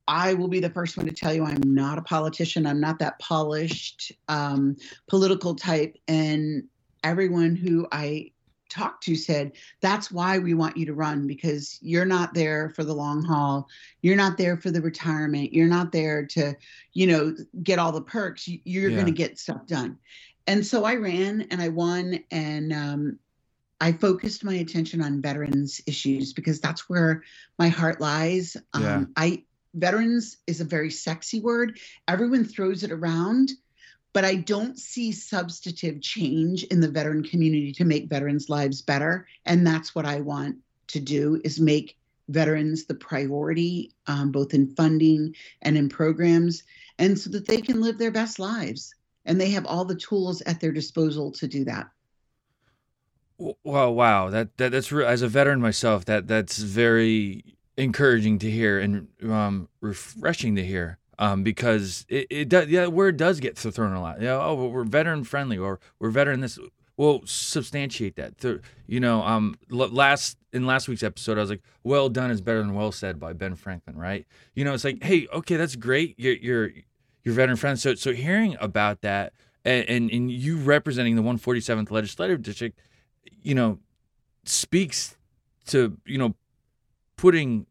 I will be the first one to tell you I'm not a politician. I'm not that polished um, political type, and everyone who I talked to said that's why we want you to run because you're not there for the long haul you're not there for the retirement you're not there to you know get all the perks you're Yeah. going to get stuff done and so i ran and i won and um, i focused my attention on veterans issues because that's where my heart lies Yeah. um, i veterans is a very sexy word everyone throws it around but I don't see substantive change in the veteran community to make veterans' lives better. And that's what I want to do is make veterans the priority, um, both in funding and in programs, and so that they can live their best lives. And they have all the tools at their disposal to do that. W- Wow. That, that that's as a veteran myself, that that's very encouraging to hear and um, refreshing to hear. Um, because it, it does, yeah, word does get thrown a lot. Yeah, oh, well, we're veteran friendly, or we're veteran this. Well, substantiate that. Th- you know, um, last in last week's episode, I was like, "Well done is better than well said" by Ben Franklin, right? You know, it's like, hey, okay, that's great. You're you're you're veteran friendly. So so hearing about that and and, and you representing the 147th legislative district, you know, speaks to you know putting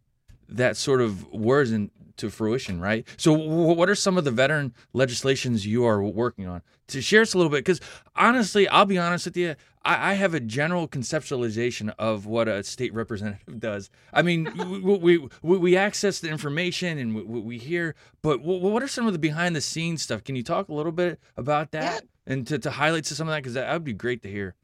that sort of words into fruition, right? So, wh- what are some of the veteran legislations you are working on? To share us a little bit, because honestly, I'll be honest with you, I, I have a general conceptualization of what a state representative does. I mean, <laughs> we, we, we we access the information and we, we hear, but wh- what are some of the behind the scenes stuff? Can you talk a little bit about that and to, to highlight to some of that? Because that would be great to hear.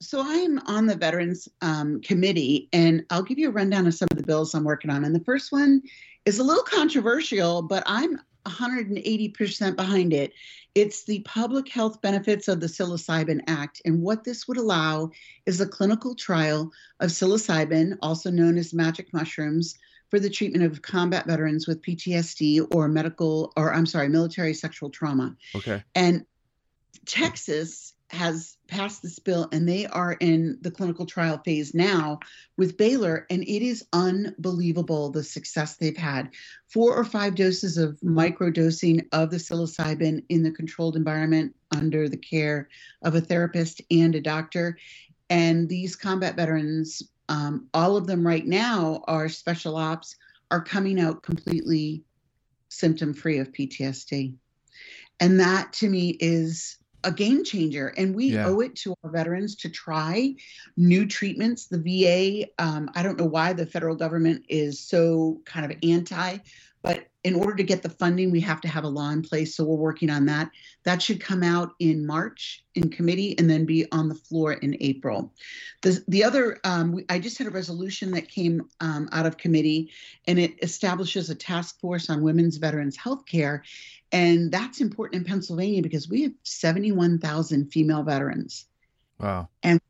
So I'm on the Veterans um, Committee, and I'll give you a rundown of some of the bills I'm working on. And the first one is a little controversial, but I'm 180% behind it. It's the public health benefits of the Psilocybin Act. And what this would allow is a clinical trial of psilocybin, also known as magic mushrooms, for the treatment of combat veterans with PTSD or medical, or I'm sorry, military sexual trauma. Okay. And Texas has passed this bill and they are in the clinical trial phase now with Baylor. And it is unbelievable the success they've had. Four or five doses of microdosing of the psilocybin in the controlled environment under the care of a therapist and a doctor. And these combat veterans, um, all of them right now are special ops, are coming out completely symptom free of PTSD. And that to me is a game changer. And we Yeah. owe it to our veterans to try new treatments. The VA, um, I don't know why the federal government is so kind of anti, but in order to get the funding, we have to have a law in place. So we're working on that. That should come out in March in committee and then be on the floor in April. The, the other, um, we, I just had a resolution that came um, out of committee and it establishes a task force on women's veterans health care. And that's important in Pennsylvania because we have 71,000 female veterans. Wow. And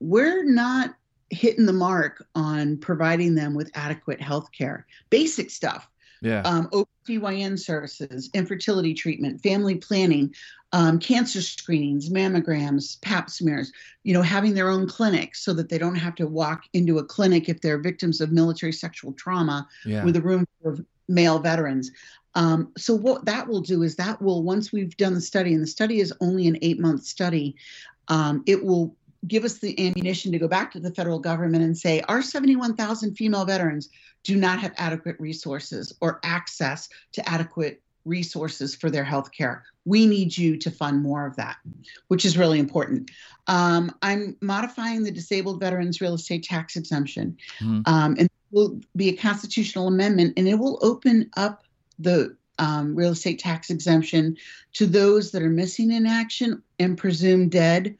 we're not hitting the mark on providing them with adequate health care, basic stuff Yeah. um, OBGYN services, infertility treatment, family planning, um, cancer screenings, mammograms, pap smears, you know, having their own clinics so that they don't have to walk into a clinic if they're victims of military sexual trauma yeah. with a room for male veterans. Um, so what that will do is that will once we've done the study, and the study is only an eight-month study, um, it will give us the ammunition to go back to the federal government and say our 71,000 female veterans do not have adequate resources or access to adequate resources for their health care. We need you to fund more of that, which is really important. Um, I'm modifying the disabled veterans real estate tax exemption. Mhm. Um, and it will be a constitutional amendment and it will open up the um, real estate tax exemption to those that are missing in action and presumed dead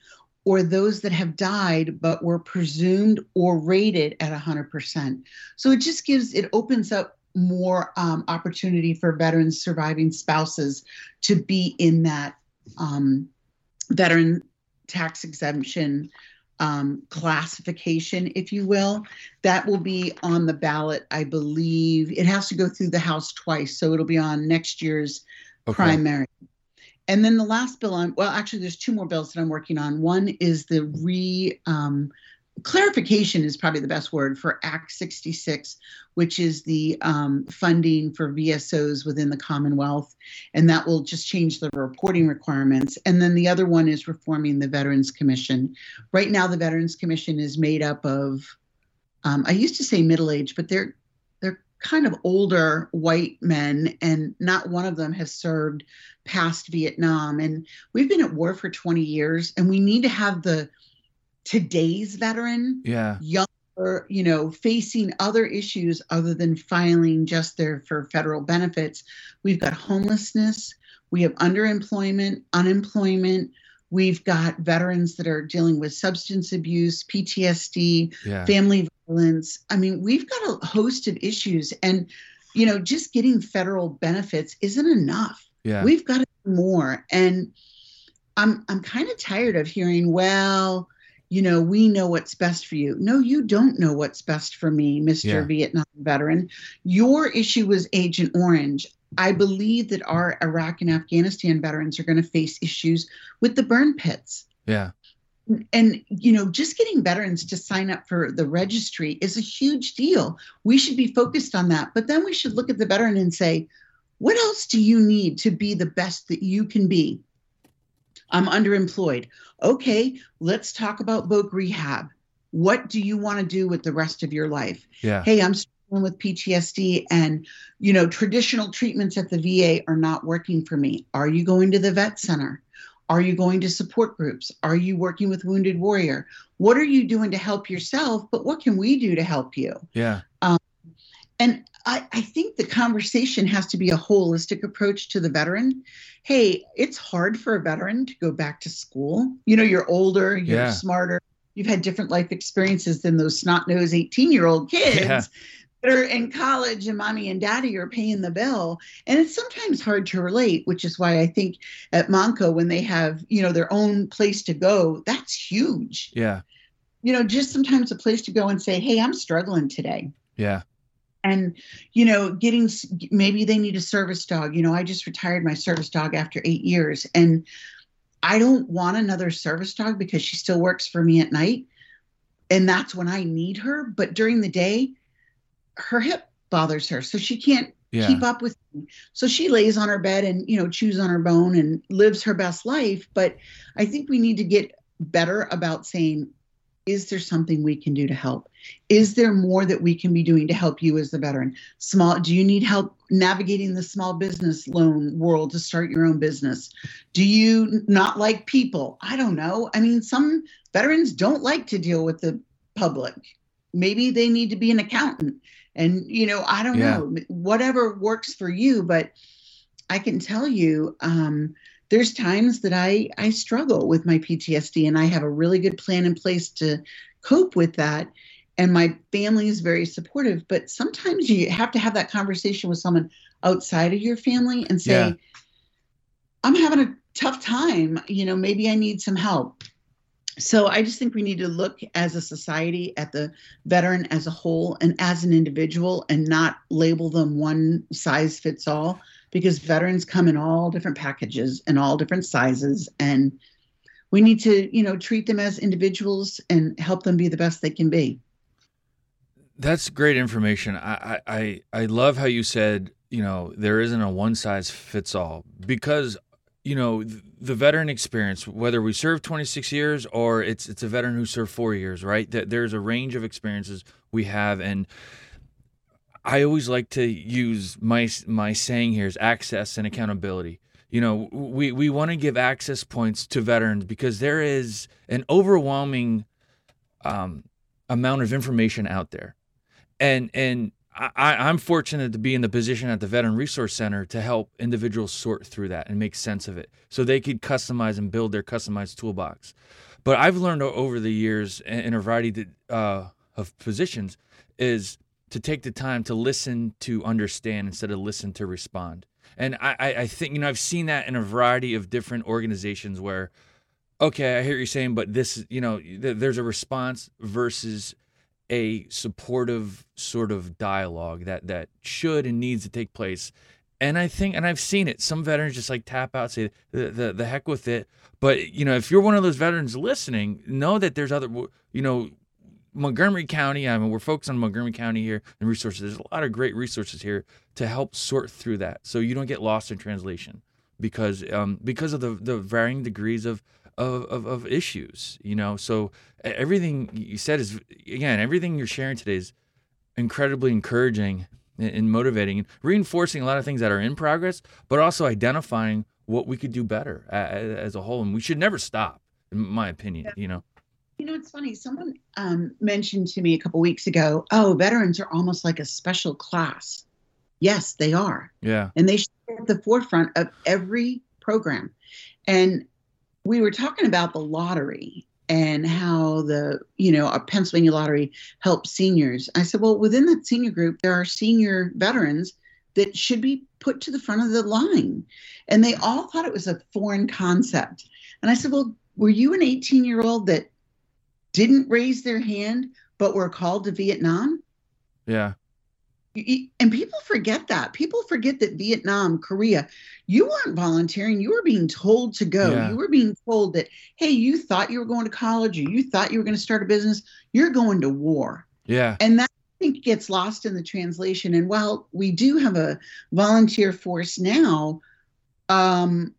or those that have died but were presumed or rated at 100%. So it just gives, it opens up more um, opportunity for veterans surviving spouses to be in that um, veteran tax exemption um, classification, if you will. That will be on the ballot, I believe. It has to go through the House twice, so it'll be on next year's Okay. primary. And then the last bill I'm well, actually, there's two more bills that I'm working on. One is the re um, clarification is probably the best word for Act 66, which is the um, funding for VSOs within the Commonwealth, and that will just change the reporting requirements. And then the other one is reforming the Veterans Commission. Right now, the Veterans Commission is made up of, um, I used to say middle age, but they're kind of older white men, and not one of them has served past Vietnam. And we've been at war for 20 years, and we need to have the today's veteran, Yeah. younger, you know, facing other issues other than filing just there for federal benefits. We've got homelessness, we have underemployment, unemployment. We've got veterans that are dealing with substance abuse, PTSD, Yeah. family violence. I mean, we've got a host of issues, and you know, just getting federal benefits isn't enough. Yeah. We've got to do more, and I'm I'm kind of tired of hearing, well, you know, we know what's best for you. No, you don't know what's best for me, Mr. Yeah. Vietnam veteran. Your issue was Agent Orange. I believe that our Iraq and Afghanistan veterans are going to face issues with the burn pits yeah. And you know just getting veterans to sign up for the registry is a huge deal. We should be focused on that but then we should look at the veteran and say what else do you need to be the best that you can be? I'm underemployed. Okay let's talk about voc rehab. What do you want to do with the rest of your life? Yeah. hey i'm struggling with ptsd and you know traditional treatments at the va are not working for me. Are you going to the vet center are you going to support groups are you working with wounded warrior what are you doing to help yourself but what can we do to help you Yeah. Um, and I, I think the conversation has to be a holistic approach to the veteran. Hey, it's hard for a veteran to go back to school. You know, you're older, you're Yeah. smarter, you've had different life experiences than those snot nosed 18 year old kids Yeah. That are in college and mommy and daddy are paying the bill. And it's sometimes hard to relate, which is why I think at Montco, when they have, you know, their own place to go, that's huge. Yeah. You know, just sometimes a place to go and say, hey, I'm struggling today Yeah. and you know getting maybe they need a service dog you know i just retired my service dog after eight years and i don't want another service dog because she still works for me at night and that's when i need her but during the day her hip bothers her so she can't Yeah. keep up with me. So she lays on her bed and you know chews on her bone and lives her best life. But i think we need to get better about saying is there something we can do to help? Is there more that we can be doing to help you as the veteran? Small do you need help navigating the small business loan world to start your own business? Do you not like people? I don't know. I mean some veterans don't like to deal with the public. Maybe they need to be an accountant and you know i don't Yeah. know whatever works for you but i can tell you um, there's times that i i struggle with my ptsd and i have a really good plan in place to cope with that and my family is very supportive but sometimes you have to have that conversation with someone outside of your family and say Yeah. i'm having a tough time you know maybe i need some help so i just think we need to look as a society at the veteran as a whole and as an individual and not label them one size fits all because veterans come in all different packages and all different sizes and we need to you know treat them as individuals and help them be the best they can be That's great information. I, I, I love how you said, you know, there isn't a one size fits all because, you know, the veteran experience, whether we serve 26 years or it's it's a veteran who served four years, right? That there's a range of experiences we have, and I always like to use my my saying here is access and accountability. You know, we we want to give access points to veterans because there is an overwhelming um, amount of information out there and and I, I'm fortunate to be in the position at the Veteran Resource Center to help individuals sort through that and make sense of it, so they could customize and build their customized toolbox. But I've learned over the years in a variety of, uh, of positions is to take the time to listen to understand instead of listen to respond. And I, I think you know I've seen that in a variety of different organizations where okay, I hear you're saying, but this, you know, th- there's a response versus a supportive sort of dialogue that that should and needs to take place. And I think, and I've seen it. Some veterans just like tap out, say the the, the heck with it. But you know, if you're one of those veterans listening, know that there's other, you know, Montgomery County. I mean, we're focused on Montgomery County here and resources. There's a lot of great resources here to help sort through that, so you don't get lost in translation because um, because of the the varying degrees of of, of, of issues. You know, so everything you said is again everything you're sharing today is incredibly encouraging and, motivating and reinforcing a lot of things that are in progress, but also identifying what we could do better as a whole. And we should never stop, in my opinion. You know. You know, it's funny. Someone um, mentioned to me a couple weeks ago, oh, veterans are almost like a special class. Yes, they are. Yeah. And they should be at the forefront of every program. And we were talking about the lottery and how the, you know, a Pennsylvania lottery helps seniors. I said, well, within that senior group, there are senior veterans that should be put to the front of the line. And they all thought it was a foreign concept. And I said, well, were you an 18 year old that didn't raise their hand but were called to Vietnam? Yeah. And people forget that. People forget that Vietnam, Korea, you weren't volunteering. You were being told to go. Yeah. You were being told that, hey, you thought you were going to college or you thought you were going to start a business. You're going to war. Yeah. And that I think gets lost in the translation. And while we do have a volunteer force now, um,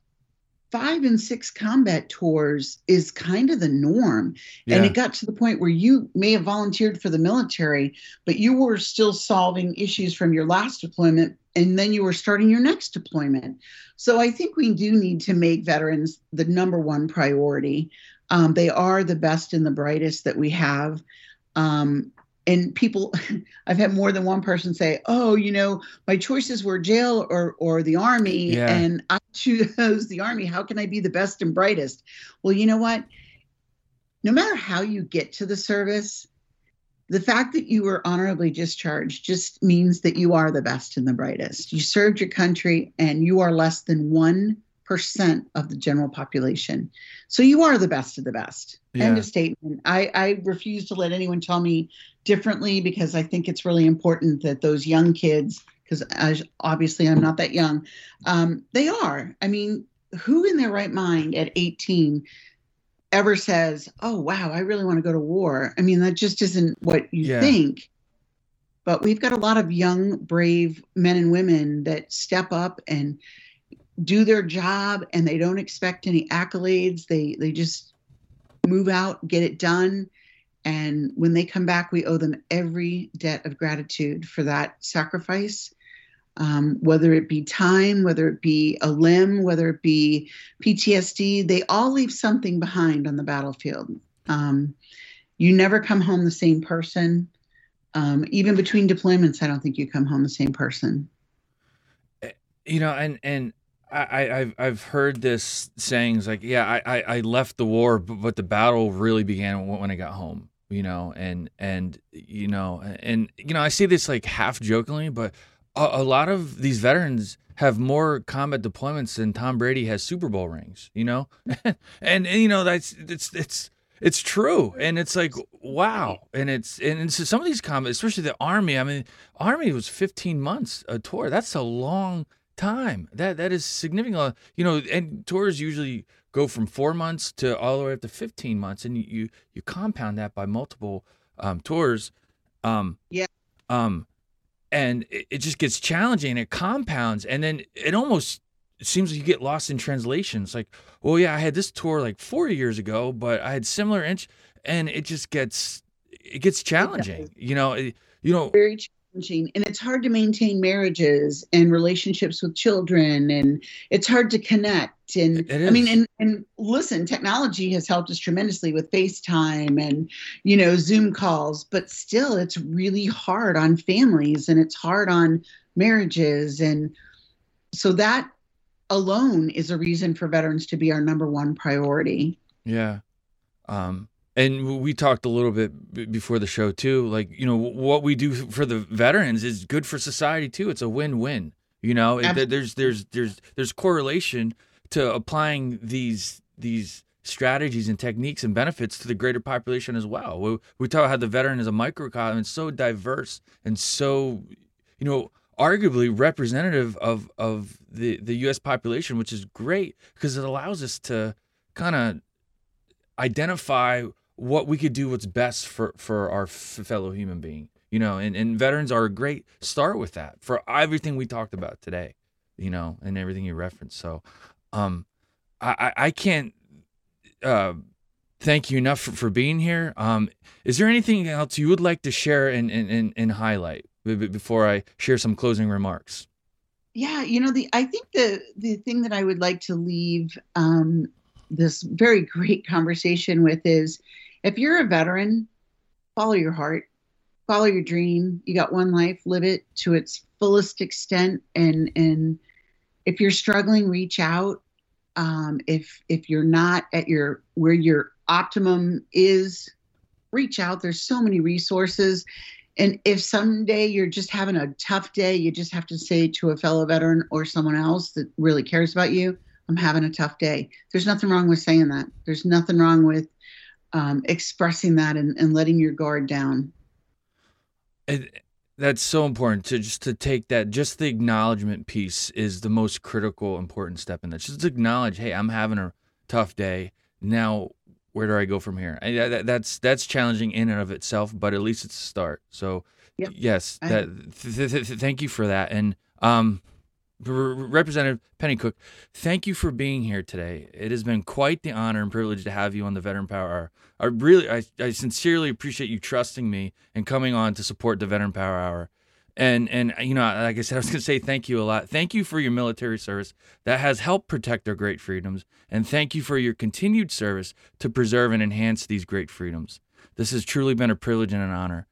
five and six combat tours is kind of the norm. Yeah. And it got to the point where you may have volunteered for the military, but you were still solving issues from your last deployment, and then you were starting your next deployment. So I think we do need to make veterans the number one priority. Um, they are the best and the brightest that we have. Um, and people, <laughs> I've had more than one person say, "Oh, you know, my choices were jail or or the army, Yeah. and I <laughs> chose the army. How can I be the best and brightest?" Well, you know what? no matter how you get to the service, the fact that you were honorably discharged just means that you are the best and the brightest. You served your country and you are less than 1% of the general population. So you are the best of the best. End of statement. I, I refuse to let anyone tell me differently because I think it's really important that those young kids, because obviously I'm not that young, um, they are. I mean, who in their right mind at 18 ever says, "Oh wow, I really want to go to war." I mean, that just isn't what you Yeah. think. But we've got a lot of young, brave men and women that step up and do their job, and they don't expect any accolades. They they just move out, get it done, and when they come back, we owe them every debt of gratitude for that sacrifice. Um, whether it be time, whether it be a limb, whether it be PTSD, they all leave something behind on the battlefield. Um, you never come home the same person. Um, even between deployments, I don't think you come home the same person. you know and and I, i've i've heard this sayings like yeah i i, I left the war but, but the battle really began when i got home you know and and you know and you know i say this like half jokingly but a, a lot of these veterans have more combat deployments than tom brady has super bowl rings you know? <laughs> And, and you know that's it's it's it's true and it's like wow and it's and so some of these combat especially the army i mean army was 15 months a tour. That's a long time. That that is significant. You know, and tours usually go from four months to all the way up to fifteen months, and you you, compound that by multiple um, tours. Um, Yeah. Um, and it, it just gets challenging. It compounds, and then it almost it seems like you get lost in translation. It's like, well, yeah, I had this tour like four years ago, but I had similar inch, and it just gets it gets challenging. You know, it- you know, Very challenging, and it's hard to maintain marriages and relationships with children, and it's hard to connect. And I mean, and and listen, technology has helped us tremendously with FaceTime and you know Zoom calls, but still, it's really hard on families, and it's hard on marriages, and so that alone is a reason for veterans to be our number one priority. Yeah. Um, and we talked a little bit before the show too. Like, you know, what we do for the veterans is good for society too. It's a win-win. You know, Absolutely. there's there's there's there's correlation to applying these these strategies and techniques and benefits to the greater population as well. We, we talk about how the veteran is a microcosm and so diverse and so, you know, arguably representative of of the the U.S. population, which is great because it allows us to kind of identify what we could do what's best for for our fellow human being you know and, and veterans are a great start with that for everything we talked about today you know and everything you referenced. So um i i can't uh thank you enough for, for being here. Um is there anything else you would like to share and and, and, and highlight before i share some closing remarks? Yeah you know the i think the the thing that i would like to leave um, this very great conversation with is if you're a veteran follow your heart follow your dream. You got one life live it to its fullest extent. And and if you're struggling reach out. Um, if if you're not at your where your optimum is reach out. There's so many resources. And if someday you're just having a tough day, you just have to say to a fellow veteran or someone else that really cares about you, I'm having a tough day. There's nothing wrong with saying that. There's nothing wrong with um, expressing that and, and letting your guard down. it, that's so important to just to take that just the acknowledgement piece is the most critical important step in that. Just acknowledge hey i'm having a tough day. Now where do i go from here? That- that's that's challenging in and of itself but at least it's a start. So Yep. yes that th- th- th- thank you for that. And um Representative Pennycuick, thank you for being here today. It has been quite the honor and privilege to have you on the Veteran Power Hour. I really, I, I sincerely appreciate you trusting me and coming on to support the Veteran Power Hour. And and you know, like I said, I was going to say thank you a lot. Thank you for your military service that has helped protect our great freedoms, and thank you for your continued service to preserve and enhance these great freedoms. This has truly been a privilege and an honor.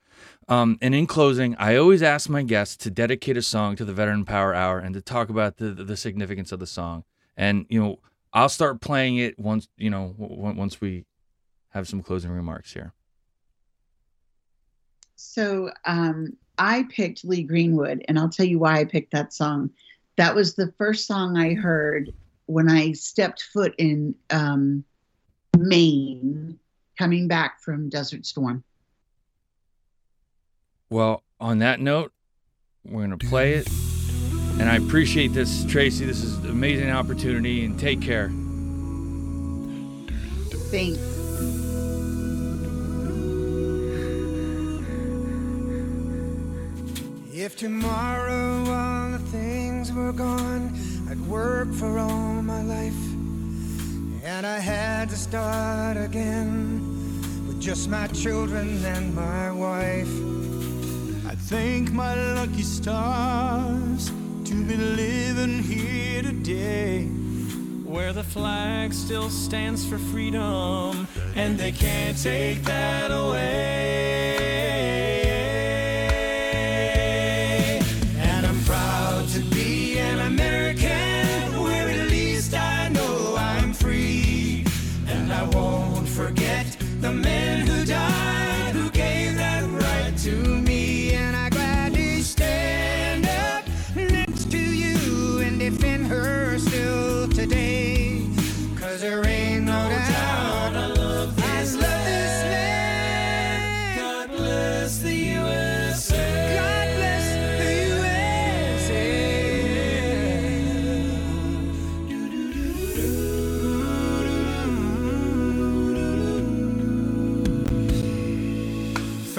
Um, and in closing, I always ask my guests to dedicate a song to the Veteran Power Hour and to talk about the the significance of the song. And you know, I'll start playing it once you know once we have some closing remarks here. So um, I picked Lee Greenwood, and I'll tell you why I picked that song. That was the first song I heard when I stepped foot in um, Maine, coming back from Desert Storm. Well, on that note, we're gonna play it. And I appreciate this, Tracy. This is an amazing opportunity, and take care. Thanks. If tomorrow all the things were gone, I'd work for all my life. And I had to start again with just my children and my wife. Thank my lucky stars to be living here today. Where the flag still stands for freedom, and they can't take that away.